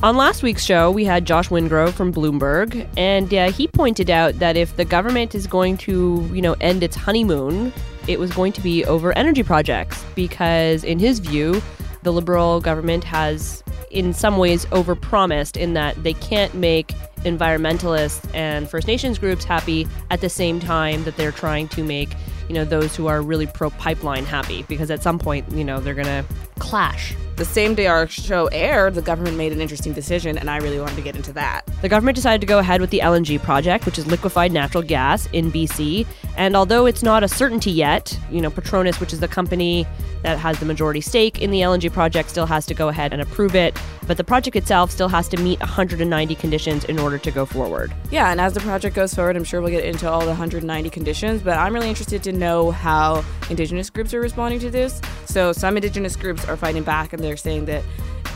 On last week's show, we had Josh Wingrove from Bloomberg, and uh, he pointed out that if the government is going to, you know, end its honeymoon, it was going to be over energy projects because, in his view, the Liberal government has, in some ways, overpromised in that they can't make environmentalists and First Nations groups happy at the same time that they're trying to make, you know, those who are really pro pipeline happy because at some point, you know, they're going to clash. The same day our show aired, the government made an interesting decision, and I really wanted to get into that. The government decided to go ahead with the LNG project, which is liquefied natural gas in BC. And although it's not a certainty yet, you know, Petronas, which is the company that has the majority stake in the LNG project, still has to go ahead and approve it. But the project itself still has to meet 190 conditions in order to go forward. Yeah, and as the project goes forward, I'm sure we'll get into all the 190 conditions, but I'm really interested to know how Indigenous groups are responding to this. So some Indigenous groups are fighting back and they're saying that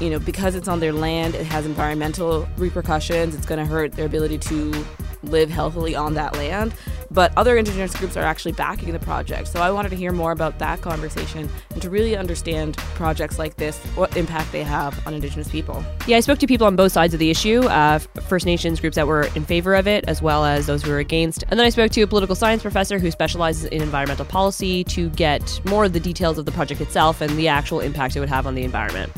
you know, because it's on their land, it has environmental repercussions. It's going to hurt their ability to live healthily on that land. But other indigenous groups are actually backing the project. So I wanted to hear more about that conversation and to really understand projects like this, what impact they have on indigenous people. Yeah, I spoke to people on both sides of the issue uh, First Nations groups that were in favor of it, as well as those who were against. And then I spoke to a political science professor who specializes in environmental policy to get more of the details of the project itself and the actual impact it would have on the environment.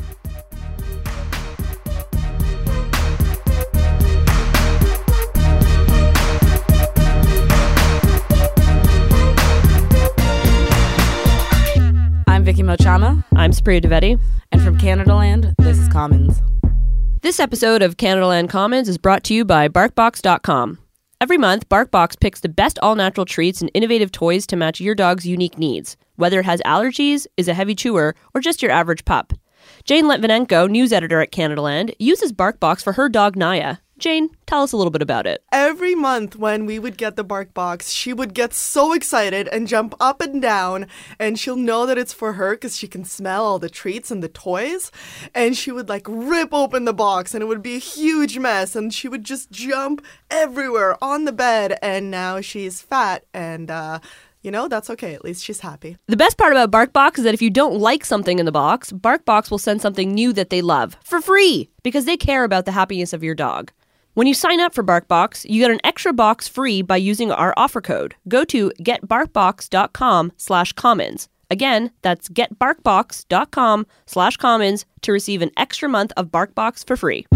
Vicky Mochama. I'm Supriya Dwivedi. And from Canadaland, this is Commons. This episode of Canadaland Commons is brought to you by BarkBox.com. Every month, BarkBox picks the best all natural treats and innovative toys to match your dog's unique needs, whether it has allergies, is a heavy chewer, or just your average pup. Jane Lytvynenko, news editor at Canadaland, uses BarkBox for her dog Naya. Jane, tell us a little bit about it. Every month when we would get the bark box, she would get so excited and jump up and down, and she'll know that it's for her because she can smell all the treats and the toys. And she would like rip open the box, and it would be a huge mess, and she would just jump everywhere on the bed. And now she's fat and, uh, you know, that's okay. At least she's happy. The best part about BarkBox is that if you don't like something in the box, BarkBox will send something new that they love for free because they care about the happiness of your dog. When you sign up for BarkBox, you get an extra box free by using our offer code. Go to getbarkbox.com slash commons. Again, that's getbarkbox.com slash commons to receive an extra month of BarkBox for free.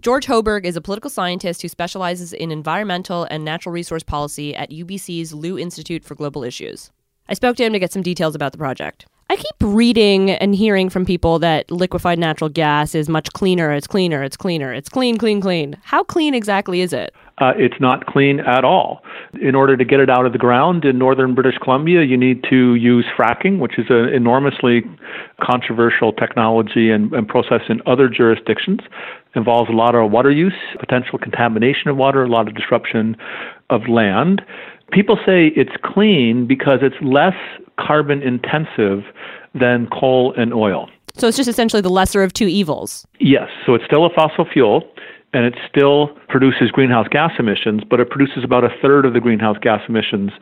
George Hoberg is a political scientist who specializes in environmental and natural resource policy at UBC's Liu Institute for Global Issues. I spoke to him to get some details about the project. I keep reading and hearing from people that liquefied natural gas is much cleaner, it's cleaner, it's cleaner, it's clean, clean, clean. How clean exactly is it? Uh, it's not clean at all. In order to get it out of the ground in northern British Columbia, you need to use fracking, which is an enormously controversial technology and, and process in other jurisdictions. Involves a lot of water use, potential contamination of water, a lot of disruption of land. People say it's clean because it's less carbon intensive than coal and oil. So it's just essentially the lesser of two evils. Yes. So it's still a fossil fuel and it still produces greenhouse gas emissions, but it produces about a third of the greenhouse gas emissions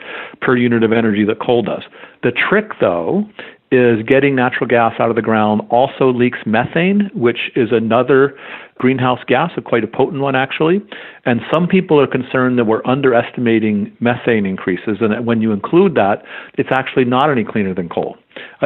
per unit of energy that coal does. The trick, though, is getting natural gas out of the ground also leaks methane, which is another greenhouse gas, a quite a potent one actually. And some people are concerned that we're underestimating methane increases, and that when you include that, it's actually not any cleaner than coal.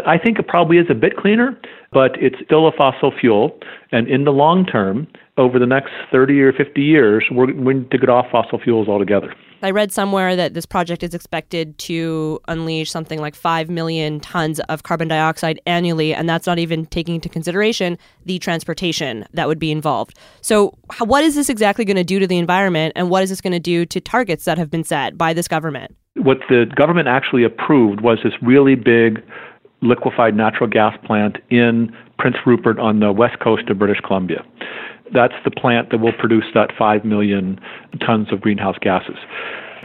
I think it probably is a bit cleaner, but it's still a fossil fuel. And in the long term, over the next 30 or 50 years, we're going to get off fossil fuels altogether. I read somewhere that this project is expected to unleash something like 5 million tons of carbon dioxide annually, and that's not even taking into consideration the transportation that would be involved. So, how, what is this exactly going to do to the environment, and what is this going to do to targets that have been set by this government? What the government actually approved was this really big liquefied natural gas plant in Prince Rupert on the west coast of British Columbia. That's the plant that will produce that 5 million tons of greenhouse gases.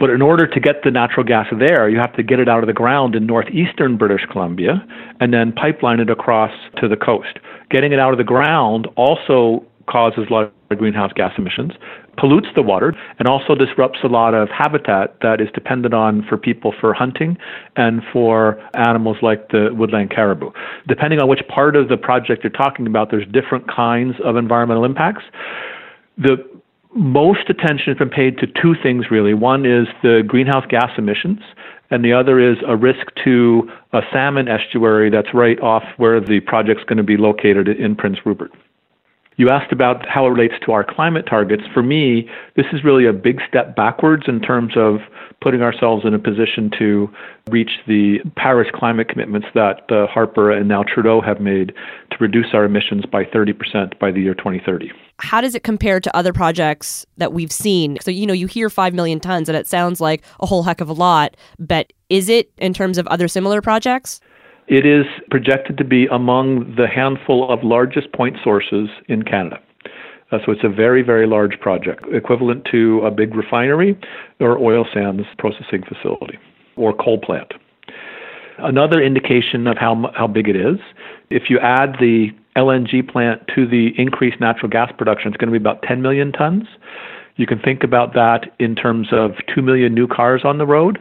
But in order to get the natural gas there, you have to get it out of the ground in northeastern British Columbia and then pipeline it across to the coast. Getting it out of the ground also causes a lot greenhouse gas emissions, pollutes the water, and also disrupts a lot of habitat that is dependent on for people for hunting and for animals like the woodland caribou. Depending on which part of the project you're talking about, there's different kinds of environmental impacts. The most attention has been paid to two things really. One is the greenhouse gas emissions, and the other is a risk to a salmon estuary that's right off where the project's going to be located in Prince Rupert. You asked about how it relates to our climate targets. For me, this is really a big step backwards in terms of putting ourselves in a position to reach the Paris climate commitments that uh, Harper and now Trudeau have made to reduce our emissions by 30% by the year 2030. How does it compare to other projects that we've seen? So, you know, you hear 5 million tons and it sounds like a whole heck of a lot, but is it in terms of other similar projects? It is projected to be among the handful of largest point sources in Canada. Uh, so it's a very, very large project, equivalent to a big refinery or oil sands processing facility or coal plant. Another indication of how, how big it is, if you add the LNG plant to the increased natural gas production, it's going to be about 10 million tons. You can think about that in terms of 2 million new cars on the road.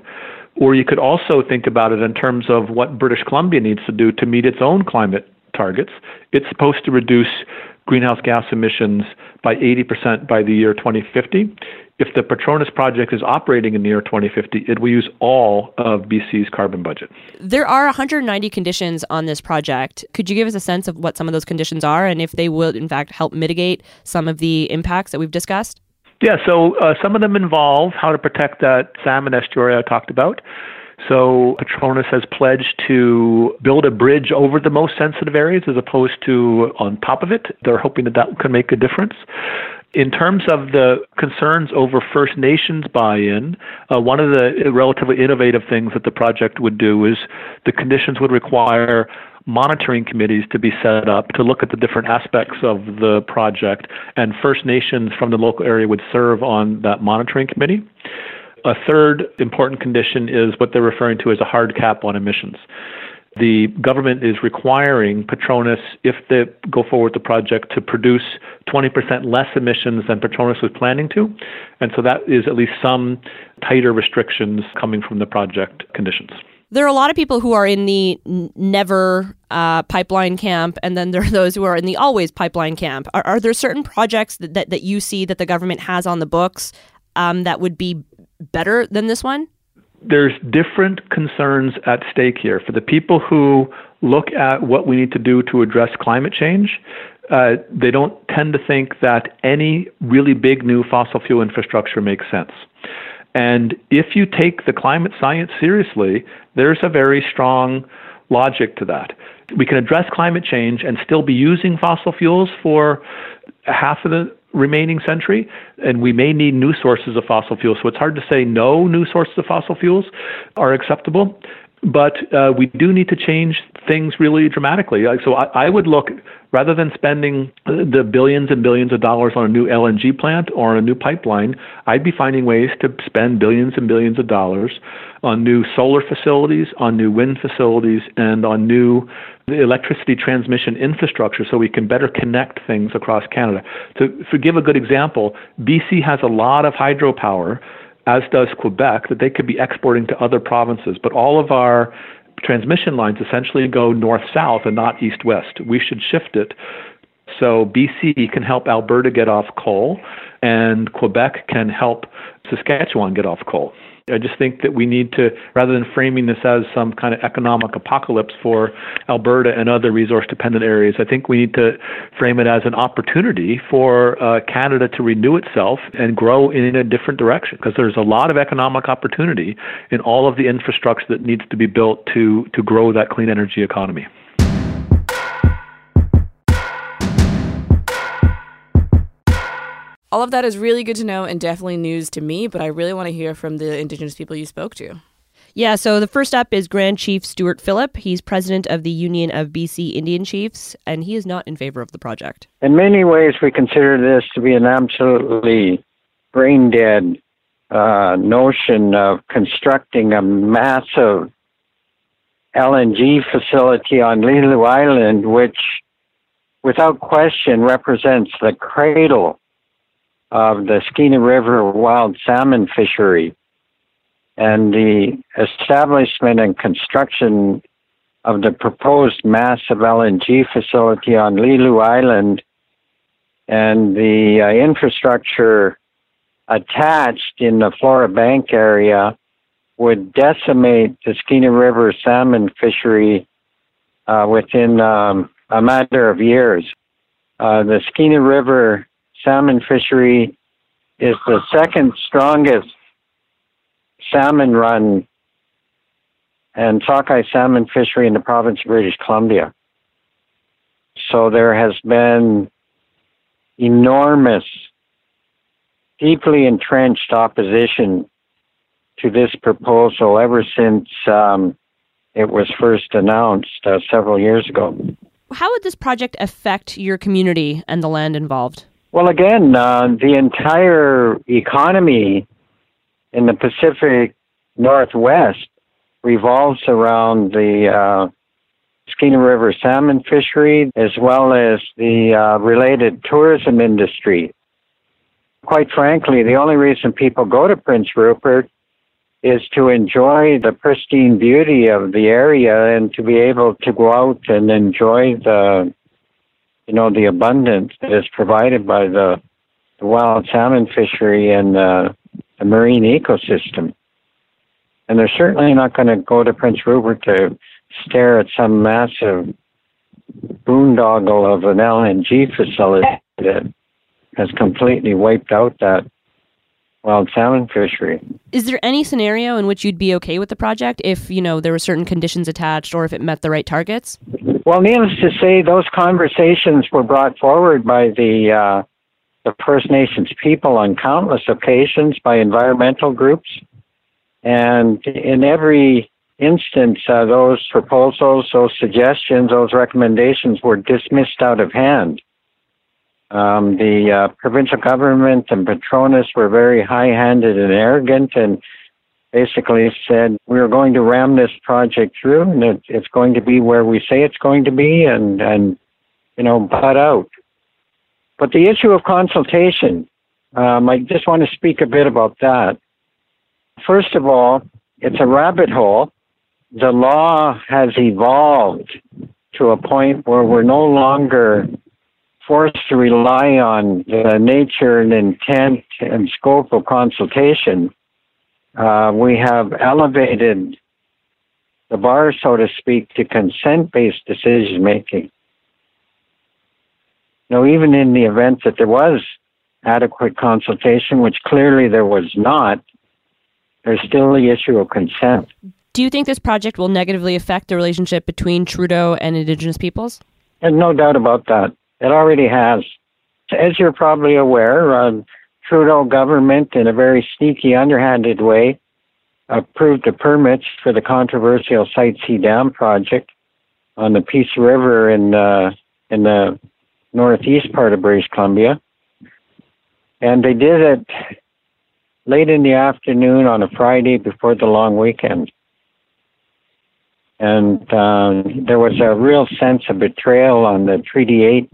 Or you could also think about it in terms of what British Columbia needs to do to meet its own climate targets. It's supposed to reduce greenhouse gas emissions by 80% by the year 2050. If the Petronas project is operating in the year 2050, it will use all of BC's carbon budget. There are 190 conditions on this project. Could you give us a sense of what some of those conditions are and if they will, in fact, help mitigate some of the impacts that we've discussed? Yeah, so uh, some of them involve how to protect that salmon estuary I talked about. So Petronas has pledged to build a bridge over the most sensitive areas as opposed to on top of it. They're hoping that that can make a difference. In terms of the concerns over First Nations buy in, uh, one of the relatively innovative things that the project would do is the conditions would require monitoring committees to be set up to look at the different aspects of the project, and First Nations from the local area would serve on that monitoring committee. A third important condition is what they're referring to as a hard cap on emissions. The government is requiring Petronas, if they go forward with the project, to produce 20% less emissions than Petronas was planning to. And so that is at least some tighter restrictions coming from the project conditions. There are a lot of people who are in the never uh, pipeline camp, and then there are those who are in the always pipeline camp. Are, are there certain projects that, that, that, you see that the government has on the books um, that would be better than this one? There's different concerns at stake here. For the people who look at what we need to do to address climate change, uh, they don't tend to think that any really big new fossil fuel infrastructure makes sense. And if you take the climate science seriously, there's a very strong logic to that. We can address climate change and still be using fossil fuels for half of the remaining century, and we may need new sources of fossil fuels. So it's hard to say no new sources of fossil fuels are acceptable. But uh, we do need to change things really dramatically. So I, I would look rather than spending the billions and billions of dollars on a new LNG plant or on a new pipeline, I'd be finding ways to spend billions and billions of dollars on new solar facilities, on new wind facilities, and on new electricity transmission infrastructure so we can better connect things across Canada. To, to give a good example, BC has a lot of hydropower, as does Quebec, that they could be exporting to other provinces, but all of our transmission lines essentially go north south and not east west. We should shift it so BC can help Alberta get off coal, and Quebec can help Saskatchewan get off coal. I just think that we need to, rather than framing this as some kind of economic apocalypse for Alberta and other resource dependent areas, I think we need to frame it as an opportunity for uh, Canada to renew itself and grow in a different direction because there's a lot of economic opportunity in all of the infrastructure that needs to be built to, to grow that clean energy economy. All of that is really good to know and definitely news to me, but I really want to hear from the Indigenous people you spoke to. Yeah, so the first up is Grand Chief Stewart Phillip. He's president of the Union of BC Indian Chiefs, and he is not in favor of the project. In many ways, we consider this to be an absolutely brain dead uh, notion of constructing a massive LNG facility on Lee Island, which, without question, represents the cradle of the Skeena River wild salmon fishery and the establishment and construction of the proposed massive LNG facility on Lelu Island and the uh, infrastructure attached in the Flora Bank area would decimate the Skeena River salmon fishery uh, within um, a matter of years. Uh, the Skeena River salmon fishery is the second strongest salmon run and sockeye salmon fishery in the province of British Columbia. So there has been enormous, deeply entrenched opposition to this proposal ever since um, it was first announced uh, several years ago. How would this project affect your community and the land involved? Well, again, uh, the entire economy in the Pacific Northwest revolves around the uh, Skeena River salmon fishery as well as the uh, related tourism industry. Quite frankly, the only reason people go to Prince Rupert is to enjoy the pristine beauty of the area and to be able to go out and enjoy the you know the abundance that is provided by the, the wild salmon fishery and the marine ecosystem. And they're certainly not going to go to Prince Rupert to stare at some massive boondoggle of an LNG facility that has completely wiped out that wild salmon fishery. Is there any scenario in which you'd be okay with the project if, you know, there were certain conditions attached or if it met the right targets? Well, needless to say, those conversations were brought forward by the uh, the First Nations people on countless occasions by environmental groups, and in every instance, uh, those proposals, those suggestions, those recommendations were dismissed out of hand. Um, the uh, provincial government and Petronas were very high-handed and arrogant, and basically said we are going to ram this project through, and it, it's going to be where we say it's going to be, and and you know, butt out. But the issue of consultation, um, I just want to speak a bit about that. First of all, it's a rabbit hole. The law has evolved to a point where we're no longer forced to rely on the nature and intent and scope of consultation. Uh, we have elevated the bar, so to speak, to consent based decision making. Now, even in the event that there was adequate consultation, which clearly there was not, there's still the issue of consent. Do you think this project will negatively affect the relationship between Trudeau and Indigenous peoples? And no doubt about that. It already has. As you're probably aware, uh, Trudeau government, in a very sneaky, underhanded way, approved the permits for the controversial Site C Dam project on the Peace River in uh, in the northeast part of British Columbia, and they did it late in the afternoon on a Friday before the long weekend. And um, there was a real sense of betrayal on the Treaty 8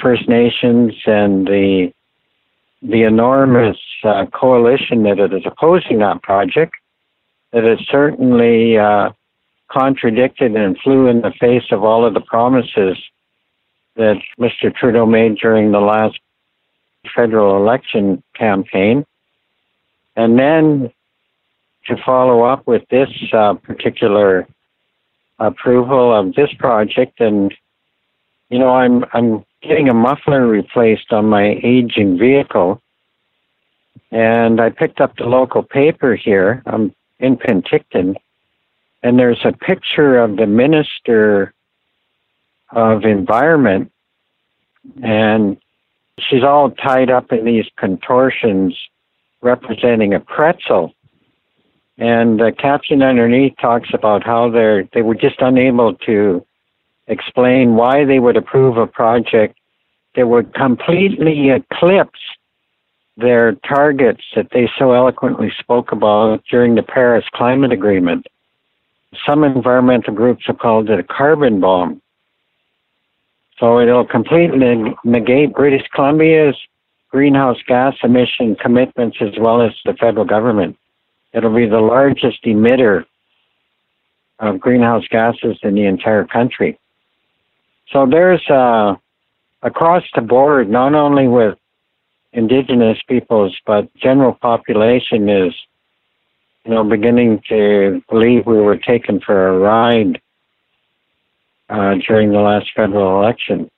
First Nations and the the enormous uh, coalition that is opposing that project. That it certainly uh, contradicted and flew in the face of all of the promises that Mr. Trudeau made during the last federal election campaign. And then to follow up with this uh, particular approval of this project and you know I'm I'm getting a muffler replaced on my aging vehicle. And I picked up the local paper here. I'm in Penticton. And there's a picture of the minister of environment. And she's all tied up in these contortions representing a pretzel. And the caption underneath talks about how they're they were just unable to explain why they would approve a project that would completely eclipse their targets that they so eloquently spoke about during the Paris Climate Agreement. Some environmental groups have called it a carbon bomb. So it'll completely negate British Columbia's greenhouse gas emission commitments as well as the federal government. It'll be the largest emitter of greenhouse gases in the entire country. So there's uh, across the board, not only with indigenous peoples, but general population is, you know, beginning to believe we were taken for a ride uh, during the last federal election.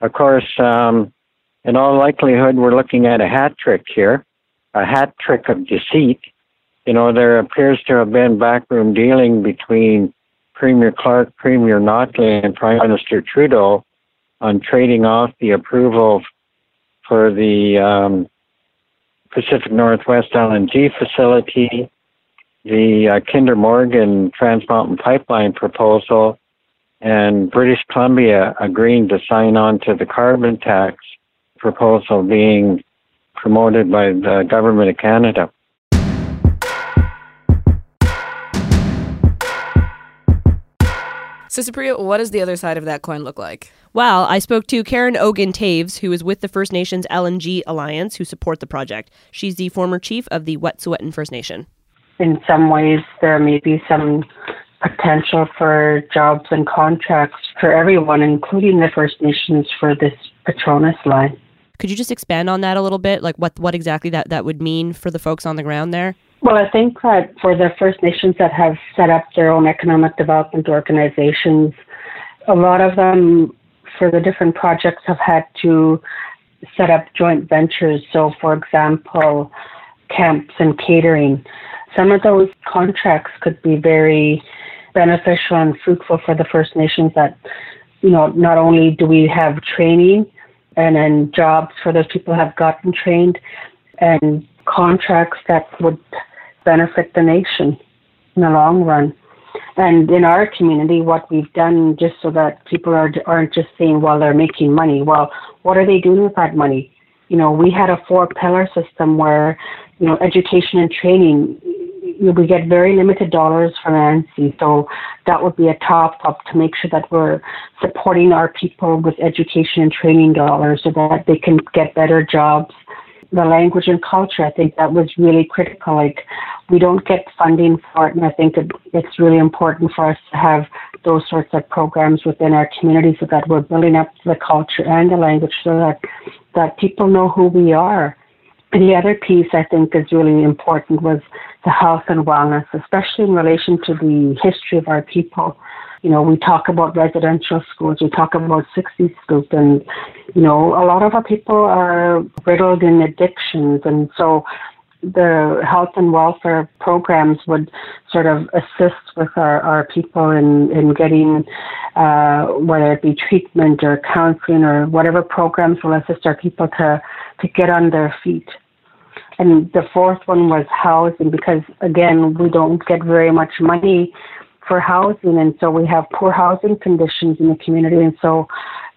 Of course, um, in all likelihood, we're looking at a hat trick here, a hat trick of deceit. You know, there appears to have been backroom dealing between Premier Clark, Premier Notley, and Prime Minister Trudeau on trading off the approval for the um, Pacific Northwest LNG facility, the uh, Kinder Morgan Trans Mountain Pipeline proposal, and British Columbia agreeing to sign on to the carbon tax proposal being promoted by the Government of Canada. So, Supriya, what does the other side of that coin look like? Well, I spoke to Karen Ogen-Toews, who is with the First Nations LNG Alliance, who support the project. She's the former chief of the Wet'suwet'en First Nation. In some ways, there may be some potential for jobs and contracts for everyone, including the First Nations, for this Petronas line. Could you just expand on that a little bit? Like what, what exactly that, that would mean for the folks on the ground there? Well, I think that for the First Nations that have set up their own economic development organizations, a lot of them for the different projects have had to set up joint ventures. So, for example, camps and catering. Some of those contracts could be very beneficial and fruitful for the First Nations that, you know, not only do we have training and then jobs for those people who have gotten trained and contracts that would benefit the nation in the long run. And in our community, what we've done just so that people are, aren't just saying, well, they're making money. Well, what are they doing with that money? You know, we had a four pillar system where, you know, education and training, we get very limited dollars from ANC. So that would be a top up to make sure that we're supporting our people with education and training dollars so that they can get better jobs the language and culture. I think that was really critical. Like we don't get funding for it, and I think it, it's really important for us to have those sorts of programs within our community so that we're building up the culture and the language so that that people know who we are. The other piece I think is really important was the health and wellness, especially in relation to the history of our people you know, we talk about residential schools, we talk about Sixties Scoop, and, you know, a lot of our people are riddled in addictions. And so the health and welfare programs would sort of assist with our, our people in, in getting, uh, whether it be treatment or counseling or whatever programs will assist our people to, to get on their feet. And the fourth one was housing because, again, we don't get very much money for housing, and so we have poor housing conditions in the community, and so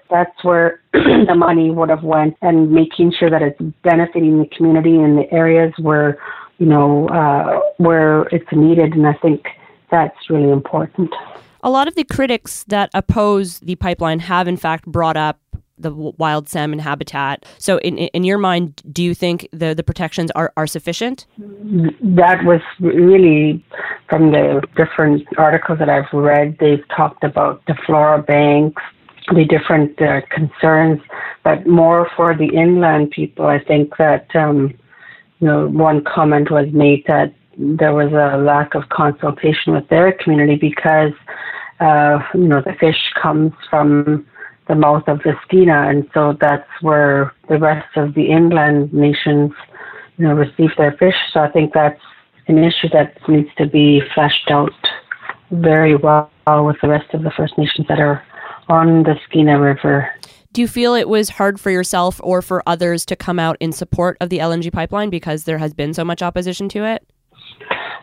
that's where the money would have went and making sure that it's benefiting the community in the areas where you know uh, where it's needed, and I think that's really important. A lot of the critics that oppose the pipeline have, in fact, brought up the wild salmon habitat. So, in in your mind, do you think the the protections are are sufficient? That was really from the different articles that I've read. They've talked about the flora banks, the different uh, concerns, but more for the inland people. I think that um, you know one comment was made that there was a lack of consultation with their community because uh, you know the fish comes from the mouth of the Skeena, and so that's where the rest of the inland nations, you know, receive their fish. So I think that's an issue that needs to be fleshed out very well with the rest of the First Nations that are on the Skeena River. Do you feel it was hard for yourself or for others to come out in support of the LNG pipeline because there has been so much opposition to it?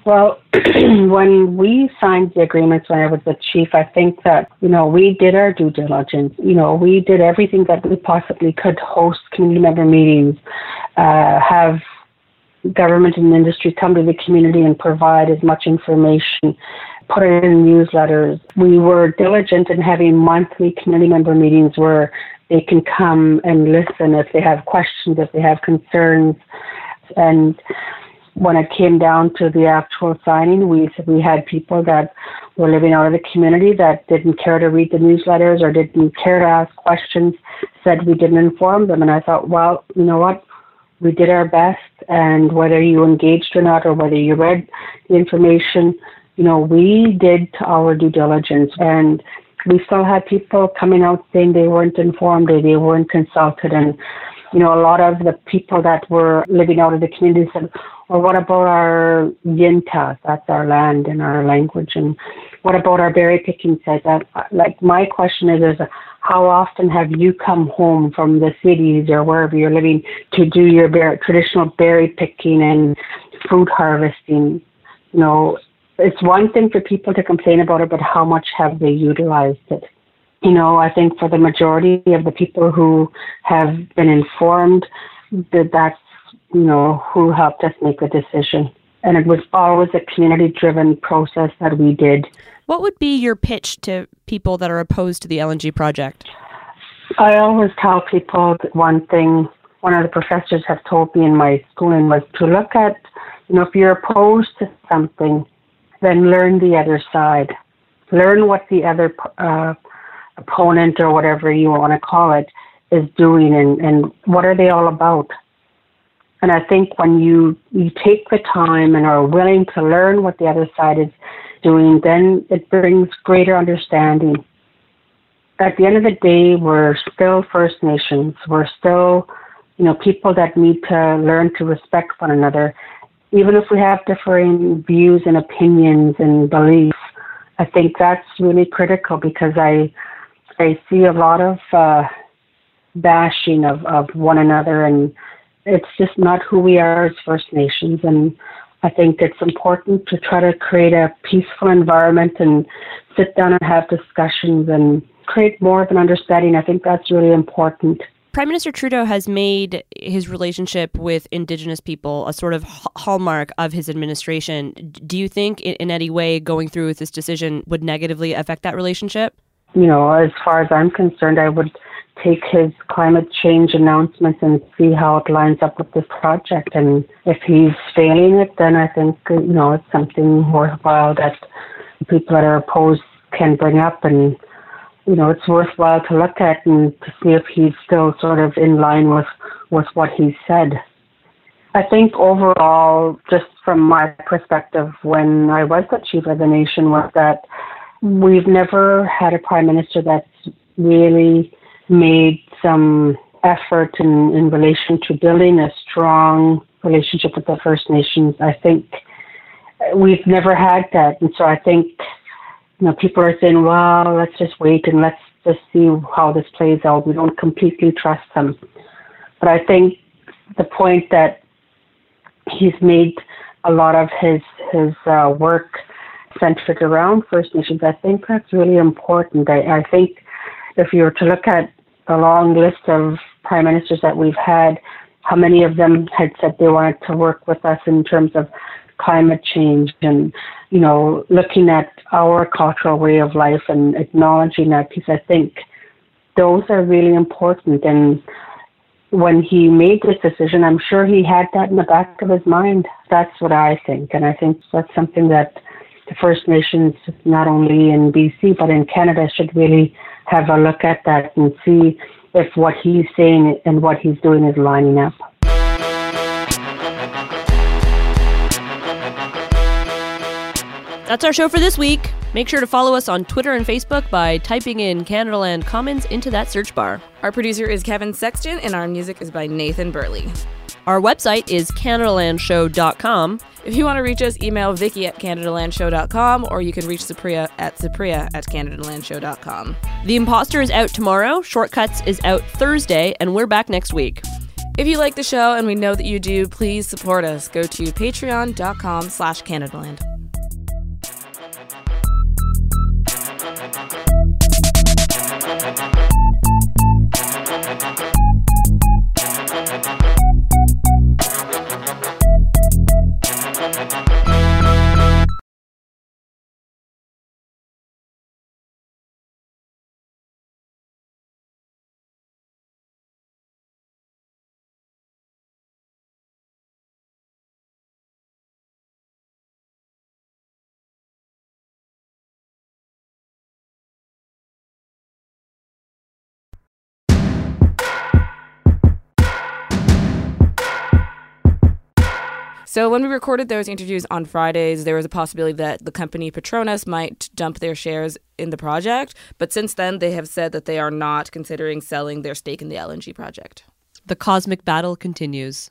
Well, when we signed the agreements when I was the chief, I think that, you know, we did our due diligence. You know, we did everything that we possibly could host community member meetings, uh, have, government and industry come to the community and provide as much information, put it in newsletters. We were diligent in having monthly community member meetings where they can come and listen if they have questions, if they have concerns. And when it came down to the actual signing, we we had people that were living out of the community that didn't care to read the newsletters or didn't care to ask questions, said we didn't inform them. And I thought, well, you know what? We did our best, and whether you engaged or not, or whether you read the information, you know, we did our due diligence. And we still had people coming out saying they weren't informed or they weren't consulted. And, you know, a lot of the people that were living out of the community said, well, what about our yintah? That's our land and our language. And what about our berry picking Says That, like, my question is, is how often have you come home from the cities or wherever you're living to do your traditional berry picking and fruit harvesting? You know, it's one thing for people to complain about it, but how much have they utilized it? You know, I think for the majority of the people who have been informed, that that's, you know, who helped us make the decision. And it was always a community driven process that we did. What would be your pitch to people that are opposed to the LNG project? I always tell people that one thing one of the professors have told me in my schooling was to look at, you know, if you're opposed to something, then learn the other side. Learn what the other uh, opponent or whatever you want to call it is doing and, and what are they all about. And I think when you, you take the time and are willing to learn what the other side is doing, then it brings greater understanding. At the end of the day, we're still First Nations. We're still, you know, people that need to learn to respect one another even if we have differing views and opinions and beliefs, I think that's really critical because I I see a lot of uh, bashing of, of one another, and it's just not who we are as First Nations. And I think it's important to try to create a peaceful environment and sit down and have discussions and create more of an understanding. I think that's really important. Prime Minister Trudeau has made his relationship with Indigenous people a sort of hallmark of his administration. Do you think, in, any way, going through with this decision would negatively affect that relationship? You know, as far as I'm concerned, I would take his climate change announcements and see how it lines up with this project. And if he's failing it, then I think, uh, you know, it's something worthwhile that people that are opposed can bring up and you know, it's worthwhile to look at and to see if he's still sort of in line with, with what he said. I think overall, just from my perspective, when I was the chief of the nation, was that we've never had a prime minister that's really made some effort in, in relation to building a strong relationship with the First Nations. I think we've never had that. And so I think you know, people are saying, well, let's just wait and let's just see how this plays out. We don't completely trust him. But I think the point that he's made a lot of his his uh, work centered around First Nations, I think that's really important. I, I think if you were to look at the long list of prime ministers that we've had, how many of them had said they wanted to work with us in terms of climate change and, you know, looking at our cultural way of life and acknowledging that piece, I think those are really important. And when he made this decision, I'm sure he had that in the back of his mind. That's what I think. And I think that's something that the First Nations, not only in BC, but in Canada, should really have a look at that and see if what he's saying and what he's doing is lining up. That's our show for this week. Make sure to follow us on Twitter and Facebook by typing in Canadaland Commons into that search bar. Our producer is Kevin Sexton, and our music is by Nathan Burley. Our website is CanadaLandShow.com. If you want to reach us, email Vicky at CanadaLandShow.com or you can reach Supriya at Supriya at CanadaLandShow.com. The Imposter is out tomorrow, Shortcuts is out Thursday, and we're back next week. If you like the show, and we know that you do, please support us. Go to patreon.com slash CanadaLand. So when we recorded those interviews on Fridays, there was a possibility that the company Petronas might dump their shares in the project. But since then, they have said that they are not considering selling their stake in the LNG project. The cosmic battle continues.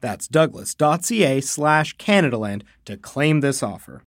That's douglas.ca slash Canadaland to claim this offer.